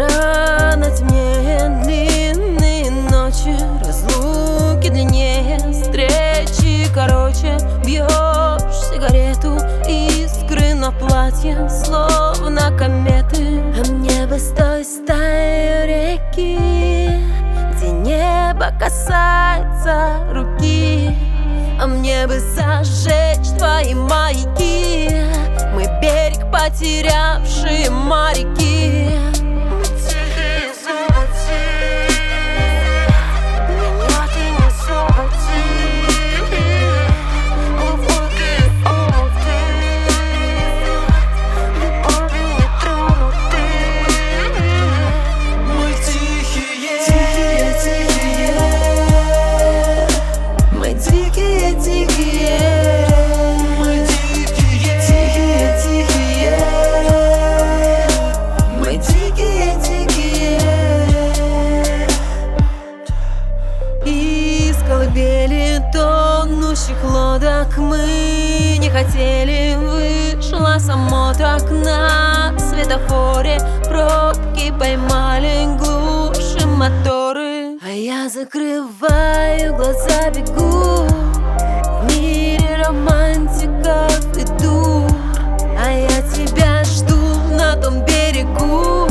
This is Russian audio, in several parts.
Рано темнее длинные ночи Разлуки длиннее, встречи короче Бьешь сигарету, искры на платье Словно кометы. А небо с той стаи реки Где небо касается руки. А мне бы зажечь твои маяки. Мы берег потерявшие моряки. Колыбели тонущих лодок Мы не хотели, вышло само так на светофоре Пробки поймали, глушим моторы А я закрываю глаза, бегу романтиков иду А я тебя жду на том берегу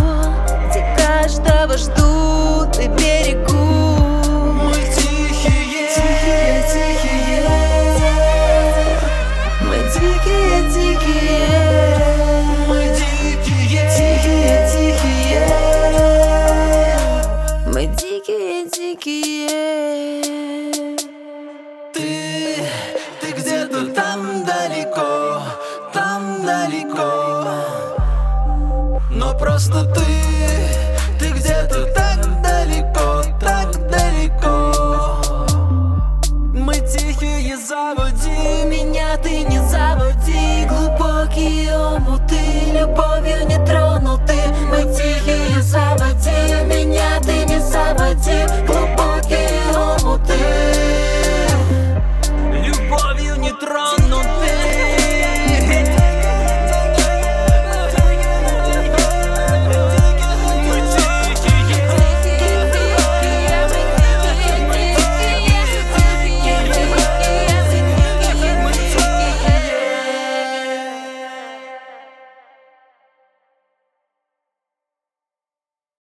Где каждого ждут и берегу. Мы тихие, Тихие, тихие. Мы дикие, дикие мы дикие, Тихие, тихие. Мы дикие, дикие просто ты. Ты где-то так далеко, так далеко. Мы тихие заводи Меня ты не заводи Глубокие омуты.